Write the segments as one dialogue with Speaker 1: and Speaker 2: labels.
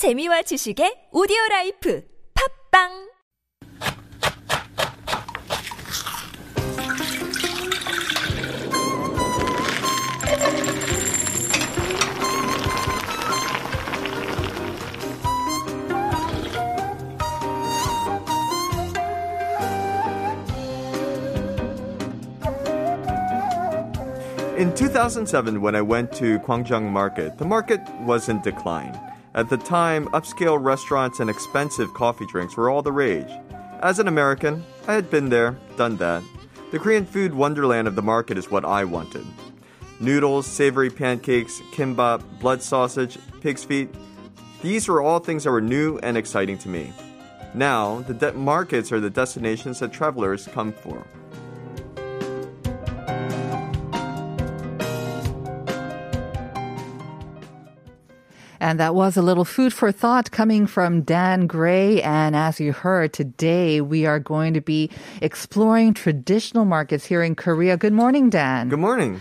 Speaker 1: 재미와 지식의 오디오 라이프 팝빵
Speaker 2: In 2007, when I went to Gwangjang Market, the market was in decline. At the time, upscale restaurants and expensive coffee drinks were all the rage. As an American, I had been there, done that. The Korean food wonderland of the market is what I wanted. Noodles, savory pancakes, kimbap, blood sausage, pig's feet. These were all things that were new and exciting to me. Now, the de- markets are the destinations that travelers come for.
Speaker 3: And that was a little food for thought coming from Dan Gray. And as you heard, today we are going to be exploring traditional markets here in Korea. Good morning, Dan.
Speaker 2: Good morning.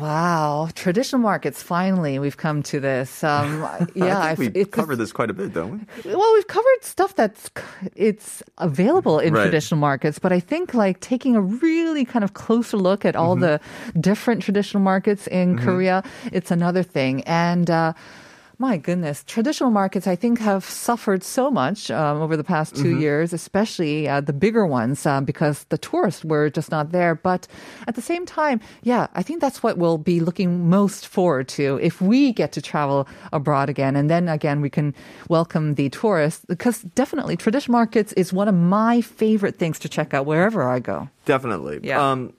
Speaker 3: Wow, traditional markets. Finally, we've come to this. Um, yeah,
Speaker 2: I think we
Speaker 3: it's-
Speaker 2: covered this quite a bit, don't we?
Speaker 3: well, we've covered stuff that's it's available in
Speaker 2: Right.
Speaker 3: traditional markets, but I think like taking a really kind of closer look at all the different traditional markets in Korea, it's another thing. And uh, my goodness, traditional markets I think have suffered so much um, over the past 2 years, especially uh, the bigger ones, um, because the tourists were just not there. But at the same time, yeah, I think that's what we'll be looking most forward to if we get to travel abroad again. And then again, we can welcome the tourists because definitely traditional markets is one of my favorite things to check out wherever I go.
Speaker 2: Definitely.
Speaker 3: Yeah.
Speaker 2: Um,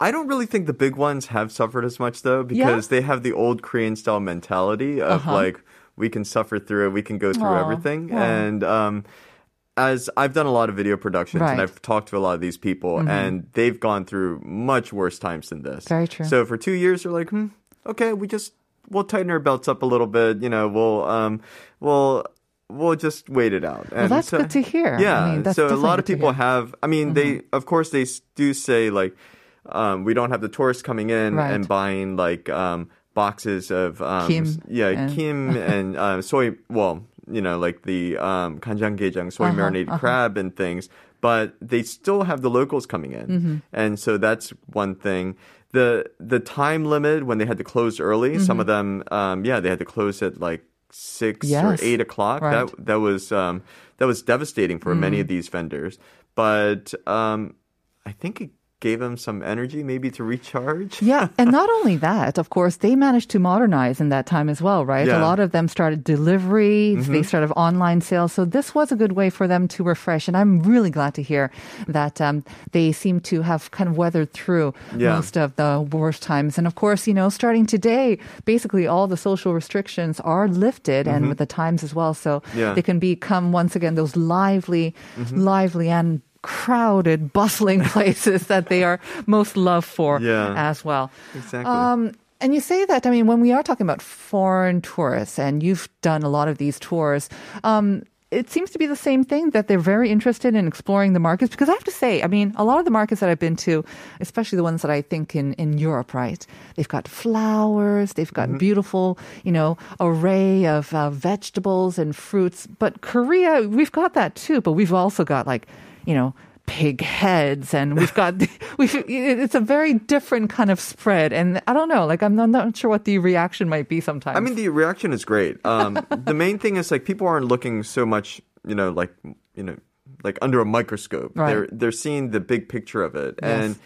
Speaker 2: I don't really think the big ones have suffered as much though, because they have the old Korean style mentality of
Speaker 3: Uh-huh.
Speaker 2: like we can suffer through it, we can go through
Speaker 3: Aw,
Speaker 2: everything, and um, as I've done a lot of video productions
Speaker 3: Right. Mm-hmm.
Speaker 2: and I've talked to a lot of these people, and they've gone through much worse times than this.
Speaker 3: Very true.
Speaker 2: So for two years, they're like, hmm, okay, we just we'll tighten our belts up a little bit. You know, we'll um, we'll. We'll just wait it out.
Speaker 3: Well, that's good to hear. I
Speaker 2: Yeah,
Speaker 3: mean, that's
Speaker 2: so a lot of people.
Speaker 3: Mm-hmm.
Speaker 2: have. I mean, they of course they do say like um, we don't have the tourists coming in
Speaker 3: Right.
Speaker 2: and buying like um, boxes of um,
Speaker 3: Kim
Speaker 2: yeah
Speaker 3: and-
Speaker 2: kim and uh, soy. Well, you know, like the um, kanjanggejang soy
Speaker 3: Uh-huh,
Speaker 2: marinated
Speaker 3: uh-huh.
Speaker 2: crab and things, but they still have the locals coming in,
Speaker 3: Mm-hmm.
Speaker 2: and so that's one thing. The the time limit when they had to close early, some of them, um, yeah, they had to close at like six or
Speaker 3: Mm-hmm.
Speaker 2: Eight o'clock.
Speaker 3: Right.
Speaker 2: That that was um, that was devastating for many of these vendors. But um, I think it gave them some energy, maybe to recharge.
Speaker 3: Yeah, and not only that, of course, they managed to modernize in that time as well, right?
Speaker 2: Yeah. Mm-hmm.
Speaker 3: A lot of them started delivery, they started online sales. So this was a good way for them to refresh. And I'm really glad to hear that um, they seem to have kind of weathered through
Speaker 2: Yeah.
Speaker 3: most of the worst times. And of course, you know, starting today, basically all the social restrictions are lifted and with the times as well. So
Speaker 2: Mm-hmm. Yeah. Mm-hmm.
Speaker 3: they can become once again those lively, lively and crowded, bustling places that they are most loved for
Speaker 2: Yeah.
Speaker 3: as well.
Speaker 2: Exactly.
Speaker 3: Um, and you say that, I mean, when we are talking about foreign tourists, and you've done a lot of these tours, um, it seems to be the same thing that they're very interested in exploring the markets. Because I have to say, I mean, a lot of the markets that I've been to, especially the ones that I think in, in Europe, right? They've got flowers, they've got beautiful, you know, array of uh, vegetables and fruits. But Korea, we've got that too, but we've also got like, you know, pig heads and we've got we it's a very different kind of spread and i don't know like i'm not, not sure what the reaction might be sometimes
Speaker 2: I mean, the reaction is great. Um, the main thing is like people aren't looking so much, you know, like you know, like under a microscope.
Speaker 3: Right.
Speaker 2: They're they're seeing the big picture of it, and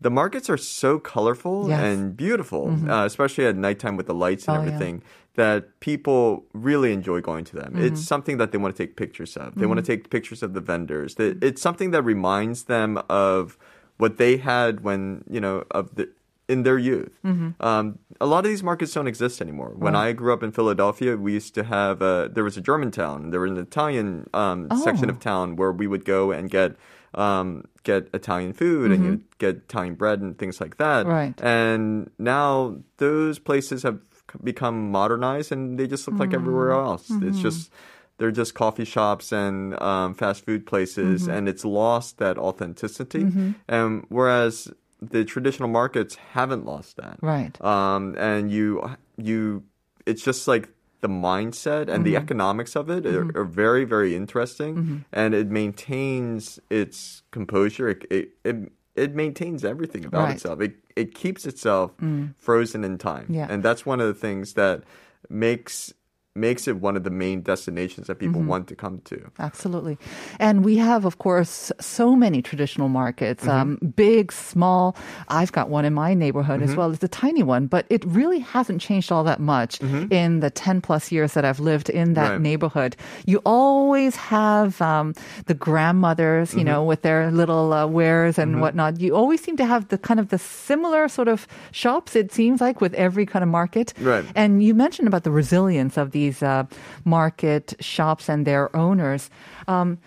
Speaker 2: the markets are so colorful
Speaker 3: Yes.
Speaker 2: and beautiful, uh, especially at nighttime with the lights and
Speaker 3: Oh, yeah.
Speaker 2: everything. That people really enjoy going to them. It's something that they want to take pictures of. They want to take pictures of the vendors. It's something that reminds them of what they had when you know of the in their youth. Um, a lot of these markets don't exist anymore. When I grew up in Philadelphia, we used to have a, there was a Germantown. There was an Italian um, section of town where we would go and get um, get Italian food and you get Italian bread and things like that.
Speaker 3: Right.
Speaker 2: And now those places have become modernized and they just look like everywhere else. It's just they're just coffee shops and um, fast food places, and it's lost that authenticity. And whereas the traditional markets haven't lost that,
Speaker 3: Right.
Speaker 2: Um, and you you, it's just like the mindset and the mm-hmm. economics of it are, mm-hmm. are very, very interesting, mm-hmm. and it maintains its composure. It it it, it maintains everything about
Speaker 3: Right.
Speaker 2: itself. It it keeps itself mm. frozen in time,
Speaker 3: Yeah.
Speaker 2: and that's one of the things that makes makes it one of the main destinations that people want to come to.
Speaker 3: Absolutely. And we have, of course, so many traditional markets, um,
Speaker 2: Mm-hmm.
Speaker 3: big, small. I've got one in my neighborhood as well. It's a tiny one, but it really hasn't changed all that much in the 10 plus years that I've lived in that
Speaker 2: Mm-hmm. Right.
Speaker 3: neighborhood. You always have um, the grandmothers, you
Speaker 2: Mm-hmm.
Speaker 3: know, with their little uh, wares and whatnot. You always seem to have the kind of the similar sort of shops, it seems like, with every kind of market.
Speaker 2: Right.
Speaker 3: And you mentioned about the resilience of these uh, market shops and their owners. Um,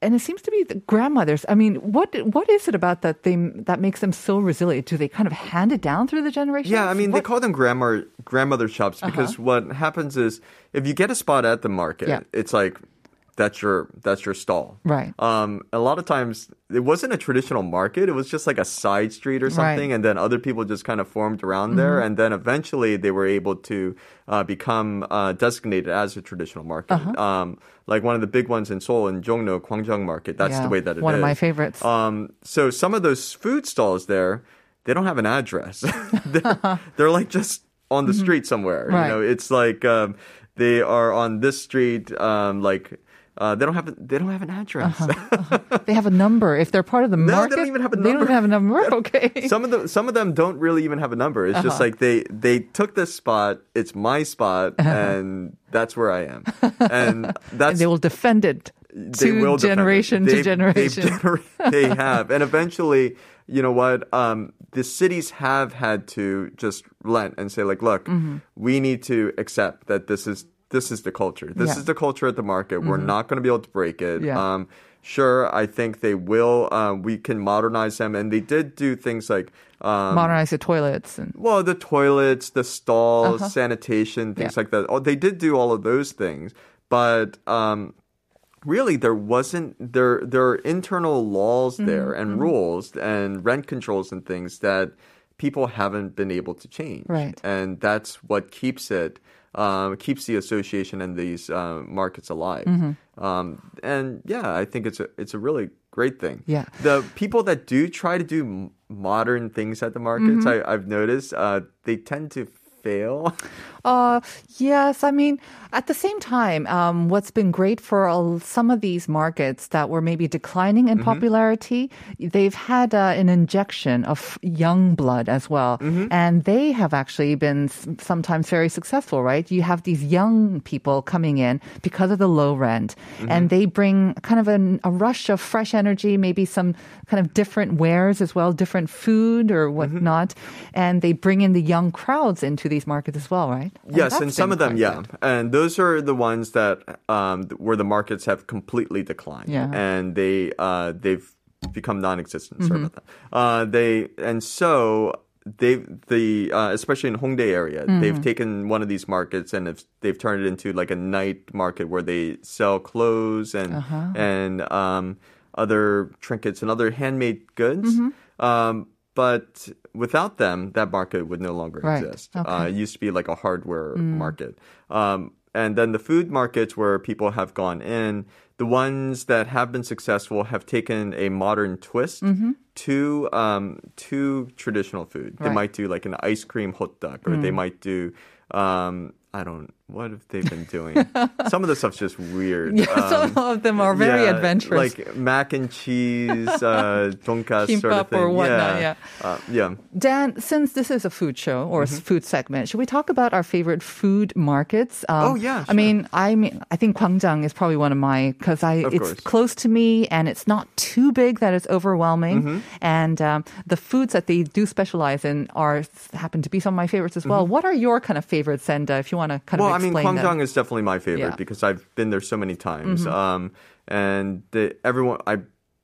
Speaker 3: and it seems to be the grandmothers. I mean, what what is it about that they that makes them so resilient? Do they kind of hand it down through the generations?
Speaker 2: Yeah, I mean, they call them grandma grandmother shops because what happens is if you get a spot at the market,
Speaker 3: Yeah.
Speaker 2: it's like that's your that's your stall.
Speaker 3: Right.
Speaker 2: Um, a lot of times it wasn't a traditional market; it was just like a side street or
Speaker 3: Right. Mm-hmm.
Speaker 2: something, and then other people just kind of formed around there, and then eventually they were able to uh, become uh, designated as a traditional market.
Speaker 3: Uh-huh.
Speaker 2: Um, like one of the big ones in Seoul in Jongno Gwangjang Market. That's
Speaker 3: Yeah,
Speaker 2: the way that it is.
Speaker 3: one of my favorites.
Speaker 2: Um, so some of those food stalls there, they don't have an address. they're, they're like just on the street somewhere.
Speaker 3: Mm-hmm. Right.
Speaker 2: You know, it's like um, they are on this street. Um, like uh, they don't have a, they don't have an address.
Speaker 3: they have a number. If they're part of the
Speaker 2: No, they don't even have a number.
Speaker 3: They don't have a number. Okay.
Speaker 2: some of them some of them don't really even have a number. It's just
Speaker 3: Uh-huh.
Speaker 2: like they they took this spot. It's my spot, and that's where I am. And
Speaker 3: and they will defend it
Speaker 2: they
Speaker 3: to
Speaker 2: will defend it.
Speaker 3: generation to generation.
Speaker 2: Gener- they have, and eventually, you know what? Um, the cities have had to just relent and say, like, look,
Speaker 3: Mm-hmm.
Speaker 2: we need to accept that this is this is the culture. This
Speaker 3: Yeah.
Speaker 2: is the culture at the market. We're not going to be able to break it.
Speaker 3: Yeah.
Speaker 2: Um, sure, I think they will. Um, we can modernize them, and they did do things like. Um,
Speaker 3: Modernize the toilets and
Speaker 2: well, the toilets, the stalls,
Speaker 3: Uh-huh.
Speaker 2: sanitation, things
Speaker 3: Yeah.
Speaker 2: like that. Oh, they did do all of those things, but um, really, there wasn't there. There are internal laws
Speaker 3: Mm-hmm.
Speaker 2: there and rules and rent controls and things that people haven't been able to change.
Speaker 3: Right.
Speaker 2: and that's what keeps it. Um, keeps the association and these uh, markets alive,
Speaker 3: Mm-hmm.
Speaker 2: um, and yeah, I think it's a it's a really great thing.
Speaker 3: Yeah.
Speaker 2: the people that do try to do modern things at the markets,
Speaker 3: Mm-hmm.
Speaker 2: I, I've noticed, uh, they tend to fail.
Speaker 3: Uh, yes, I mean, at the same time, um, what's been great for a, some of these markets that were maybe declining
Speaker 2: Mm-hmm.
Speaker 3: in popularity, they've had uh, an injection of young blood as well,
Speaker 2: Mm-hmm.
Speaker 3: and they have actually been sometimes very successful. Right? You have these young people coming in because of the low rent,
Speaker 2: Mm-hmm.
Speaker 3: and they bring kind of an, a rush of fresh energy, maybe some kind of different wares as well, different food or
Speaker 2: Mm-hmm.
Speaker 3: whatnot, and they bring in the young crowds into markets as well, right?
Speaker 2: yes, and some of them, yeah,
Speaker 3: good.
Speaker 2: and those are the ones that um, where the markets have completely declined,
Speaker 3: Yeah.
Speaker 2: and they uh, they've become non-existent.
Speaker 3: Mm-hmm.
Speaker 2: Sorry about that. Uh, they and so. They the uh, especially in Hongdae area,
Speaker 3: Mm-hmm.
Speaker 2: they've taken one of these markets and have, they've turned it into like a night market where they sell clothes and
Speaker 3: Uh-huh.
Speaker 2: and um, other trinkets and other handmade goods.
Speaker 3: Mm-hmm.
Speaker 2: Um, but without them, that market would no longer
Speaker 3: Right.
Speaker 2: exist.
Speaker 3: Okay.
Speaker 2: Uh, it used to be like a hardware market. Um, and then the food markets where people have gone in, the ones that have been successful have taken a modern twist to um, to traditional food. They might do like an ice cream hot dog, or they might do um, I don't. What have they been doing? Some of the stuff's just weird.
Speaker 3: Yeah, some
Speaker 2: Um,
Speaker 3: of them are very
Speaker 2: yeah,
Speaker 3: adventurous.
Speaker 2: Like mac and cheese, uh, donkasu sort of thing.
Speaker 3: or whatnot,
Speaker 2: yeah. Uh, yeah.
Speaker 3: Dan, since this is a food show or a
Speaker 2: Mm-hmm.
Speaker 3: food segment, should we talk about our favorite food markets? Um,
Speaker 2: Oh, yeah,
Speaker 3: I mean, I mean, I think Gwangjang is probably one of my because I
Speaker 2: Of
Speaker 3: it's
Speaker 2: course.
Speaker 3: close to me and it's not too big that it's overwhelming.
Speaker 2: Mm-hmm.
Speaker 3: And um, the foods that they do specialize in are happen to be some of my favorites as well. What are your kind of favorites? And uh, if you want to kind
Speaker 2: Mm-hmm. Well, I mean,
Speaker 3: them.
Speaker 2: Is definitely my favorite
Speaker 3: Yeah. Mm-hmm.
Speaker 2: because I've been there so many times. Um, and the, everyone, I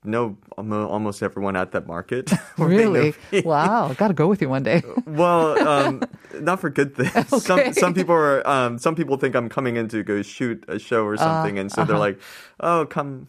Speaker 2: know almost everyone at that market. Or they know
Speaker 3: Really? wow, got to go with you one day.
Speaker 2: Well, um, not for good things.
Speaker 3: Okay.
Speaker 2: Some some people are um, some people think I'm coming in to go shoot a show or something, and so they're
Speaker 3: uh-huh.
Speaker 2: like, "Oh, come."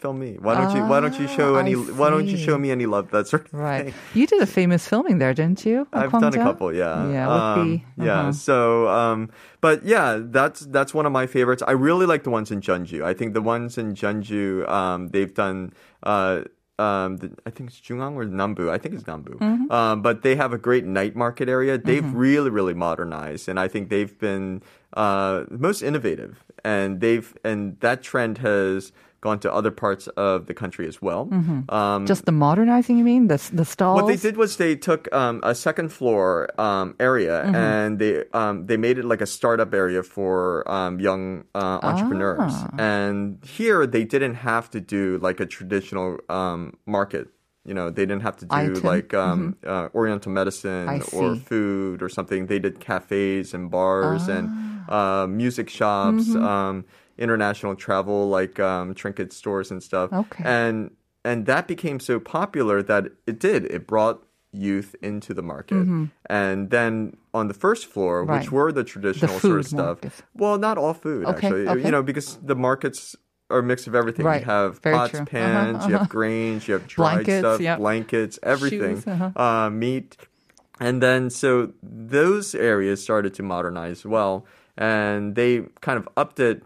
Speaker 2: Film me. Why don't you Why don't you show
Speaker 3: Ah,
Speaker 2: any Why don't you show me any love? That sort of
Speaker 3: Right.
Speaker 2: thing.
Speaker 3: You did a famous filming there, didn't you?
Speaker 2: I've done a couple, yeah.
Speaker 3: Yeah,
Speaker 2: Um,
Speaker 3: the,
Speaker 2: yeah.
Speaker 3: uh-huh.
Speaker 2: So, um, but yeah, that's that's one of my favorites. I really like the ones in Jeonju. I think the ones in Jeonju, um, they've done. Uh, um, the, I think it's Jungang or Nambu. I think it's Nambu.
Speaker 3: Mm-hmm.
Speaker 2: Um, but they have a great night market area. They've really, really modernized, and I think they've been uh, most innovative. And they've and that trend has gone to other parts of the country as well. Um,
Speaker 3: Just the modernizing, you mean? The, the stalls?
Speaker 2: what they did was they took um, a second floor um, area
Speaker 3: Mm-hmm.
Speaker 2: and they um, they made it like a startup area for um, young uh, entrepreneurs.
Speaker 3: Ah.
Speaker 2: And here they didn't have to do like a traditional um, market. You know, they didn't have to do
Speaker 3: Item.
Speaker 2: like um, uh, Oriental medicine or food or something. They did cafes and bars and
Speaker 3: Ah.
Speaker 2: uh, music shops,
Speaker 3: Mm-hmm.
Speaker 2: um, international travel like um, trinket stores and stuff.
Speaker 3: Okay.
Speaker 2: And and that became so popular that it did. It brought youth into the market. And then on the first floor,
Speaker 3: Mm-hmm. Right.
Speaker 2: which were the traditional sort of stuff.
Speaker 3: markets.
Speaker 2: Well, not all food
Speaker 3: Okay,
Speaker 2: actually.
Speaker 3: okay.
Speaker 2: You know, because the markets are a mix of everything.
Speaker 3: Right,
Speaker 2: You have
Speaker 3: very
Speaker 2: pots,
Speaker 3: true.
Speaker 2: pans,
Speaker 3: Uh-huh,
Speaker 2: you have
Speaker 3: uh-huh.
Speaker 2: grains, you have dried
Speaker 3: Blankets,
Speaker 2: stuff,
Speaker 3: yep.
Speaker 2: blankets, everything,
Speaker 3: Shoes, uh-huh.
Speaker 2: uh, meat. And then so those areas started to modernize well, and they kind of upped it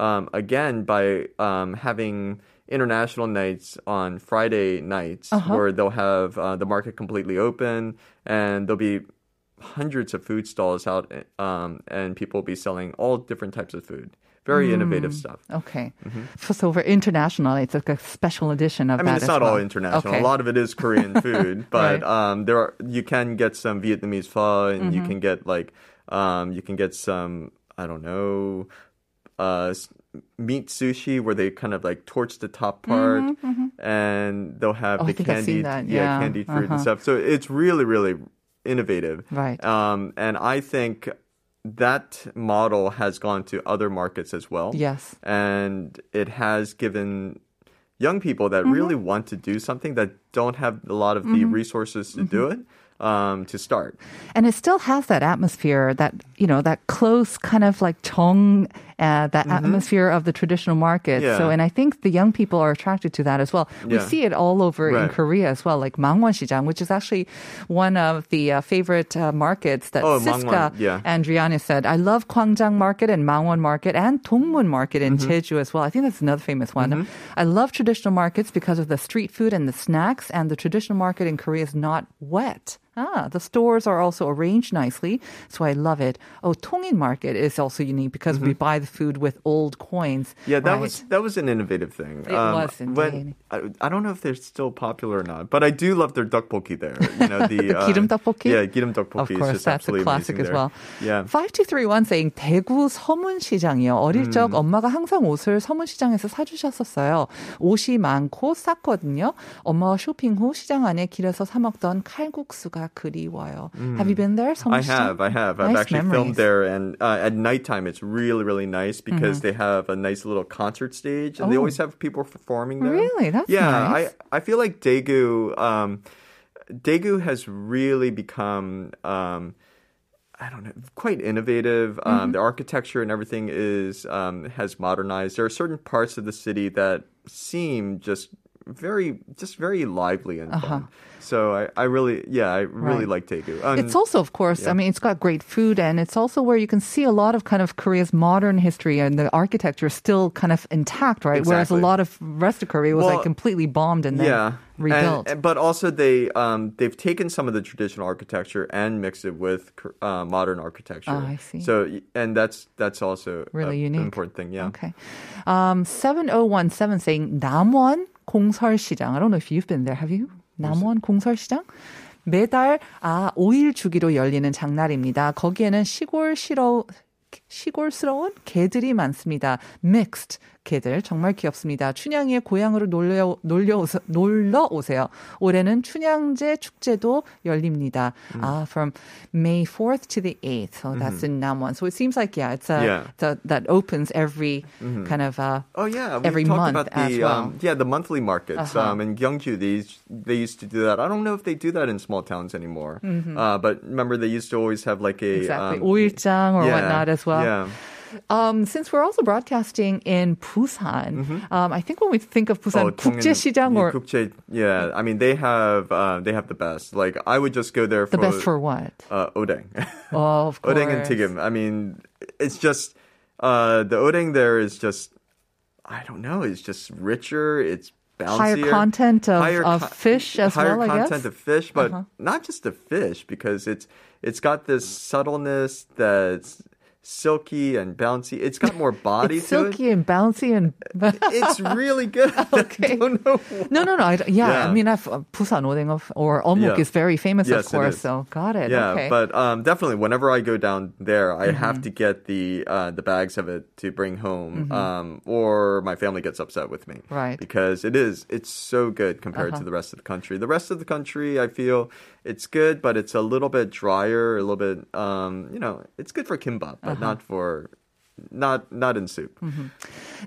Speaker 2: um, again by um, having international nights on Friday nights
Speaker 3: Uh-huh.
Speaker 2: where they'll have uh, the market completely open and there'll be hundreds of food stalls out um, and people will be selling all different types of food. Very
Speaker 3: Mm.
Speaker 2: innovative stuff.
Speaker 3: Okay. For, so for international, it's like a special edition of
Speaker 2: Mm-hmm. I mean,
Speaker 3: that
Speaker 2: it's not all international.
Speaker 3: Okay.
Speaker 2: A lot of it is Korean food,
Speaker 3: Right.
Speaker 2: but um, there are you can get some Vietnamese pho, and
Speaker 3: Mm-hmm.
Speaker 2: you can get like um, you can get some I don't know uh, meat sushi where they kind of like torch the top part, and they'll have
Speaker 3: Mm-hmm, Oh,
Speaker 2: the candied yeah,
Speaker 3: Yeah.
Speaker 2: candied fruit and
Speaker 3: Uh-huh.
Speaker 2: stuff. So it's really really innovative,
Speaker 3: Right.
Speaker 2: Um, and I think that model has gone to other markets as well
Speaker 3: Yes.
Speaker 2: and it has given young people that
Speaker 3: Mm-hmm.
Speaker 2: really want to do something that don't have a lot of the resources to do
Speaker 3: Mm-hmm.
Speaker 2: it um, to start.
Speaker 3: And it still has that atmosphere, that you know, that close kind of like jeong, uh, that atmosphere of the traditional market.
Speaker 2: Mm-hmm. Yeah.
Speaker 3: So, and I think the young people are attracted to that as well. We
Speaker 2: Yeah.
Speaker 3: see it all over in Korea as well, like Mangwon-시장, which is actually one of the uh, favorite uh, markets that
Speaker 2: Oh,
Speaker 3: Siska
Speaker 2: yeah.
Speaker 3: and said. I love Gwangjang Market and Mangwon Market and Dongmun Market in
Speaker 2: Mm-hmm.
Speaker 3: Jeju as well. I think that's another famous one. I love traditional markets because of the street food and the snacks, and the traditional market in Korea is not wet. Ah, the stores are also arranged nicely, so I love it. Oh, Tongin Market is also unique because we buy the food with old coins.
Speaker 2: Mm-hmm. Yeah, that
Speaker 3: right?
Speaker 2: was that was an innovative thing.
Speaker 3: It was indeed.
Speaker 2: When, I, I don't know if they're still popular or not, but I do love their tteokbokki there. You know the,
Speaker 3: The girim tteokbokki?
Speaker 2: Yeah, girim tteokbokki
Speaker 3: Of
Speaker 2: is
Speaker 3: course,
Speaker 2: just
Speaker 3: that's a
Speaker 2: absolutely
Speaker 3: classic
Speaker 2: amazing
Speaker 3: as well.
Speaker 2: there. Yeah.
Speaker 3: 5231 saying 대구 서문시장이요. 어릴 적
Speaker 2: 음.
Speaker 3: 엄마가 항상 옷을 서문시장에서 사주셨었어요. 옷이 많고 쌌거든요. 엄마와 쇼핑 후 시장 안에 길에서 사 먹던 칼국수가 그리워요. Have you been there?
Speaker 2: I
Speaker 3: 서문시장?
Speaker 2: have, I have. I've
Speaker 3: Nice
Speaker 2: actually
Speaker 3: memories.
Speaker 2: filmed there, and uh, at nighttime it's really, really nice because they have a nice little concert stage, and they
Speaker 3: Mm-hmm. Oh.
Speaker 2: always have people performing there.
Speaker 3: Really? That's
Speaker 2: yeah.
Speaker 3: nice.
Speaker 2: I I feel like Daegu, um, Daegu has really become. Um, I don't know, quite innovative.
Speaker 3: Mm-hmm.
Speaker 2: Um, the architecture and everything is um, has modernized. There are certain parts of the city that seem just very, just very lively and fun. So I, I really, yeah, I really
Speaker 3: Uh-huh. Right.
Speaker 2: like Daegu. Um,
Speaker 3: It's also, of course, I mean, it's got great food, and it's also where you can see a lot of kind of Korea's modern history and the architecture is still kind of intact, right? Whereas a
Speaker 2: Exactly.
Speaker 3: lot of rest of Korea was
Speaker 2: Well,
Speaker 3: like completely bombed and then
Speaker 2: yeah
Speaker 3: rebuilt.
Speaker 2: And- but also they um, they've taken some of the traditional architecture and mixed it with uh, modern architecture
Speaker 3: Ah, I see.
Speaker 2: so and that's that's also
Speaker 3: Really
Speaker 2: a-
Speaker 3: unique.
Speaker 2: an important thing yeah
Speaker 3: Okay. Um, 7017 saying 남원 공설시장. I don't know if you've been there. Have you? 남원 공설시장? 매달 아 5일 주기로 열리는 장날입니다. 거기에는 시골 시러 시골스러운 개들이 많습니다. Mixed 개들 정말 귀엽습니다. 춘향이의 고향으로 놀려 놀려 오세, 놀러 오세요. 올해는 춘향제 축제도 열립니다. Ah, from May 4th to the 8th. So that's in Namwon. So it seems like yeah, it's a,
Speaker 2: Yeah.
Speaker 3: it's a that opens every kind of uh
Speaker 2: Oh yeah,
Speaker 3: every month
Speaker 2: about
Speaker 3: as
Speaker 2: the
Speaker 3: well.
Speaker 2: um, yeah the monthly markets
Speaker 3: Uh-huh.
Speaker 2: um, in Gyeongju. They they used to do that. I don't know if they do that in small towns anymore. Uh, but remember, they used to always have like a
Speaker 3: Mm-hmm. exactly
Speaker 2: um,
Speaker 3: 오일장 or
Speaker 2: yeah,
Speaker 3: whatnot as well.
Speaker 2: Yeah.
Speaker 3: Um, since we're also broadcasting in Busan, mm-hmm. um, I think when we think of Busan
Speaker 2: oh,
Speaker 3: 국제시장 or
Speaker 2: 국제, yeah, I mean they have uh, they have the best. Like I would just go there for
Speaker 3: the best for what?
Speaker 2: Uh, odeng.
Speaker 3: Oh, of course.
Speaker 2: Odeng and twigim. I mean, it's just uh, the odeng there is just I don't know. It's just richer. It's Bouncier, higher
Speaker 3: content of,
Speaker 2: higher
Speaker 3: of fish as well. I guess Higher
Speaker 2: content of fish, but
Speaker 3: uh-huh.
Speaker 2: not just the fish because it's it's got this subtleness that's silky and bouncy. It's got more body
Speaker 3: It's
Speaker 2: to it.
Speaker 3: silky and bouncy and.
Speaker 2: It's really good.
Speaker 3: Okay.
Speaker 2: I don't know. why.
Speaker 3: No, no, no. I, yeah,
Speaker 2: Yeah.
Speaker 3: I mean, I've, uh, Busan or Omuk
Speaker 2: Yeah.
Speaker 3: is very famous,
Speaker 2: Yes,
Speaker 3: of course. So got it.
Speaker 2: Yeah,
Speaker 3: okay.
Speaker 2: but um, definitely, whenever I go down there, I
Speaker 3: Mm-hmm.
Speaker 2: have to get the uh, the bags of it to bring home,
Speaker 3: Mm-hmm.
Speaker 2: um, or my family gets upset with me.
Speaker 3: Right.
Speaker 2: Because it is, it's so good compared
Speaker 3: Uh-huh.
Speaker 2: to the rest of the country. The rest of the country, I feel it's good, but it's a little bit drier, a little bit, um, you know, it's good for kimbap, but
Speaker 3: Uh-huh.
Speaker 2: not for, not not in soup.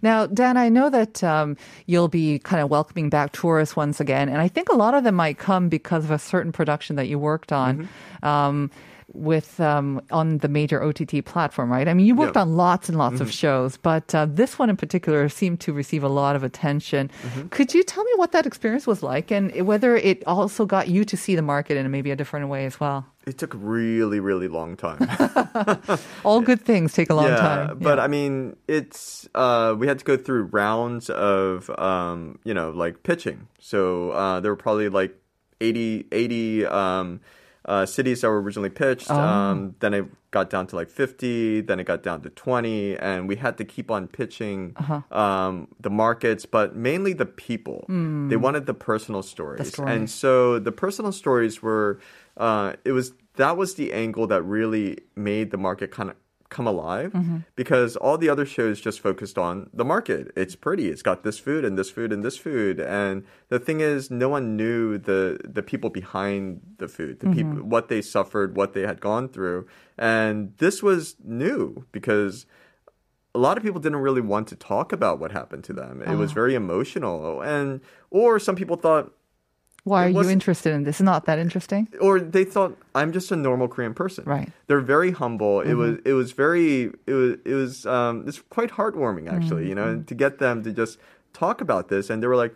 Speaker 3: Now, Dan, I know that um, you'll be kind of welcoming back tourists once again, and I think a lot of them might come because of a certain production that you worked on.
Speaker 2: Mm-hmm.
Speaker 3: Um, with um, on the major OTT platform, right? I mean, you worked
Speaker 2: Yeah.
Speaker 3: on lots and lots
Speaker 2: Mm-hmm.
Speaker 3: of shows, but uh, this one in particular seemed to receive a lot of attention.
Speaker 2: Mm-hmm.
Speaker 3: Could you tell me what that experience was like, and whether it also got you to see the market in maybe a different way as well?
Speaker 2: It took really, really long time.
Speaker 3: All good things take a long
Speaker 2: yeah,
Speaker 3: time.
Speaker 2: but
Speaker 3: Yeah.
Speaker 2: I mean, it's uh, we had to go through rounds of um, you know like pitching. So uh, there were probably like 80, 80 um, uh, cities that were originally pitched.
Speaker 3: Oh.
Speaker 2: Um, then it got down to like fifty. Then it got down to twenty, and we had to keep on pitching
Speaker 3: Uh-huh.
Speaker 2: um, the markets, but mainly the people. They wanted the personal stories,
Speaker 3: story.
Speaker 2: and so the personal stories were. Uh, it was that was the angle that really made the market kind of come alive mm-hmm. because all the other shows just focused on the market. It's pretty. It's got this food and this food and this food. And the thing is, no one knew the the people behind the food, the people, mm-hmm. what they suffered, what they had gone through. And this was new because a lot of people didn't really want to talk about what happened to them. It was ah. very emotional, and or some people thought,
Speaker 3: Why are you interested in this? It's not that interesting.
Speaker 2: or they thought I'm just a normal Korean person.
Speaker 3: Right.
Speaker 2: They're very humble.
Speaker 3: Mm-hmm.
Speaker 2: It was it was very it was it was um it's quite heartwarming actually, you know,
Speaker 3: Mm-hmm.
Speaker 2: to get them to just talk about this and they were like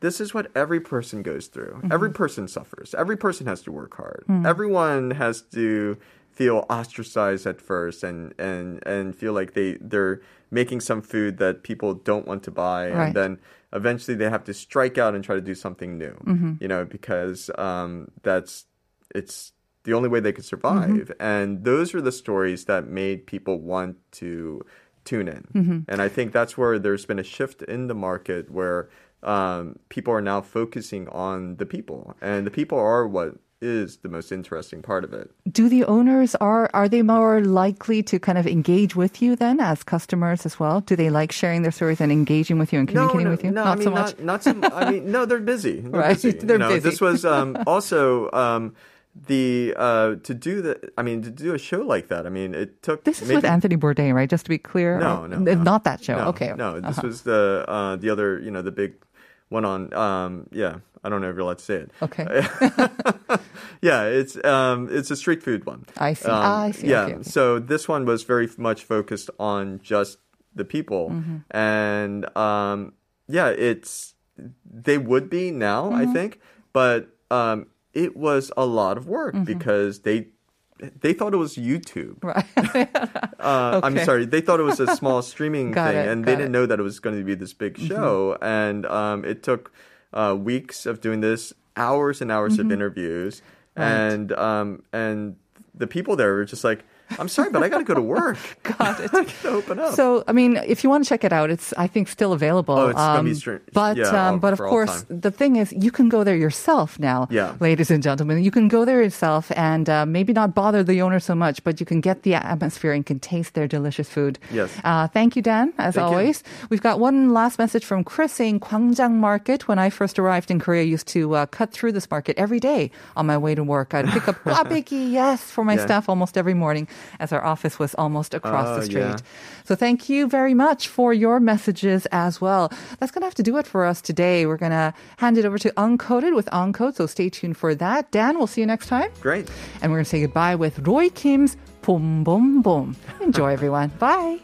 Speaker 2: this is what every person goes through. Every
Speaker 3: Mm-hmm.
Speaker 2: person suffers. Every person has to work hard.
Speaker 3: Mm.
Speaker 2: Everyone has to feel ostracized at first and and and feel like they they're making some food that people don't want to buy
Speaker 3: Right.
Speaker 2: and then eventually they have to strike out and try to do something new
Speaker 3: Mm-hmm.
Speaker 2: you know because um, that's it's the only way they could survive
Speaker 3: Mm-hmm.
Speaker 2: and those are the stories that made people want to tune in
Speaker 3: Mm-hmm.
Speaker 2: and i think that's where there's been a shift in the market where um, people are now focusing on the people and the people are what is the most interesting part of it
Speaker 3: Do the owners are are they more likely to kind of engage with you then as customers as well? Do they like sharing their stories and engaging with you and communicating
Speaker 2: no,
Speaker 3: with you?
Speaker 2: No,
Speaker 3: not
Speaker 2: I mean,
Speaker 3: so much.
Speaker 2: Not, not so. I mean, no, they're busy. They're
Speaker 3: Right,
Speaker 2: busy.
Speaker 3: they're
Speaker 2: you know,
Speaker 3: busy.
Speaker 2: This was um, also um, the uh, to do the. I mean, to do a show like that. I mean, it took.
Speaker 3: This is
Speaker 2: maybe,
Speaker 3: with Anthony Bourdain, right? Just to be clear.
Speaker 2: No, no, no.
Speaker 3: not that show.
Speaker 2: No,
Speaker 3: okay.
Speaker 2: No, this
Speaker 3: Uh-huh.
Speaker 2: was the uh, the other. You know, the big one on. Um, yeah, I don't know if you're allowed to say it.
Speaker 3: Okay.
Speaker 2: yeah, it's um, it's a street food one.
Speaker 3: I see.
Speaker 2: Um,
Speaker 3: Ah, I see.
Speaker 2: Yeah,
Speaker 3: Okay,
Speaker 2: so this one was very much focused on just the people,
Speaker 3: Mm-hmm.
Speaker 2: and um, yeah, it's they would be now, I
Speaker 3: Mm-hmm.
Speaker 2: think, but um, it was a lot of work
Speaker 3: Mm-hmm.
Speaker 2: because they they thought it was YouTube.
Speaker 3: Right.
Speaker 2: Uh, I'm sorry, they thought it was a small streaming thing,
Speaker 3: it,
Speaker 2: and they didn't
Speaker 3: it. Mm-hmm.
Speaker 2: know that it was going to be this big show. And um, it took uh, weeks of doing this, hours and hours
Speaker 3: Mm-hmm.
Speaker 2: of interviews, and um, and the people there were just like, I'm sorry, but I got to go to work.
Speaker 3: got it.
Speaker 2: I gotta open up.
Speaker 3: So, I mean, if you want to check it out, it's I think still available.
Speaker 2: Oh, it's um, gonna be
Speaker 3: um, But
Speaker 2: yeah,
Speaker 3: um, but of course, the thing is, you can go there yourself now,
Speaker 2: yeah.
Speaker 3: ladies and gentlemen. You can go there yourself and uh, maybe not bother the owner so much, but you can get the atmosphere and can taste their delicious food.
Speaker 2: Yes.
Speaker 3: Uh, thank you, Dan. As
Speaker 2: thank
Speaker 3: always, you. we've got one last message from Chris saying "Gwangjang Market. When I first arrived in Korea, I used to uh, cut through this market every day on my way to work. I'd pick up kwabeki, yes, for my
Speaker 2: yeah.
Speaker 3: staff almost every morning as our office was almost across
Speaker 2: uh,
Speaker 3: the oh, street.
Speaker 2: Yeah.
Speaker 3: So thank you very much for your messages as well. That's going to have to do it for us today. We're going to hand it over to Uncoded with Uncode, so stay tuned for that. Dan, we'll see you next time.
Speaker 2: Great.
Speaker 3: And we're going to say goodbye with Roy Kim's Bom Bom Bom. Enjoy, everyone. Bye.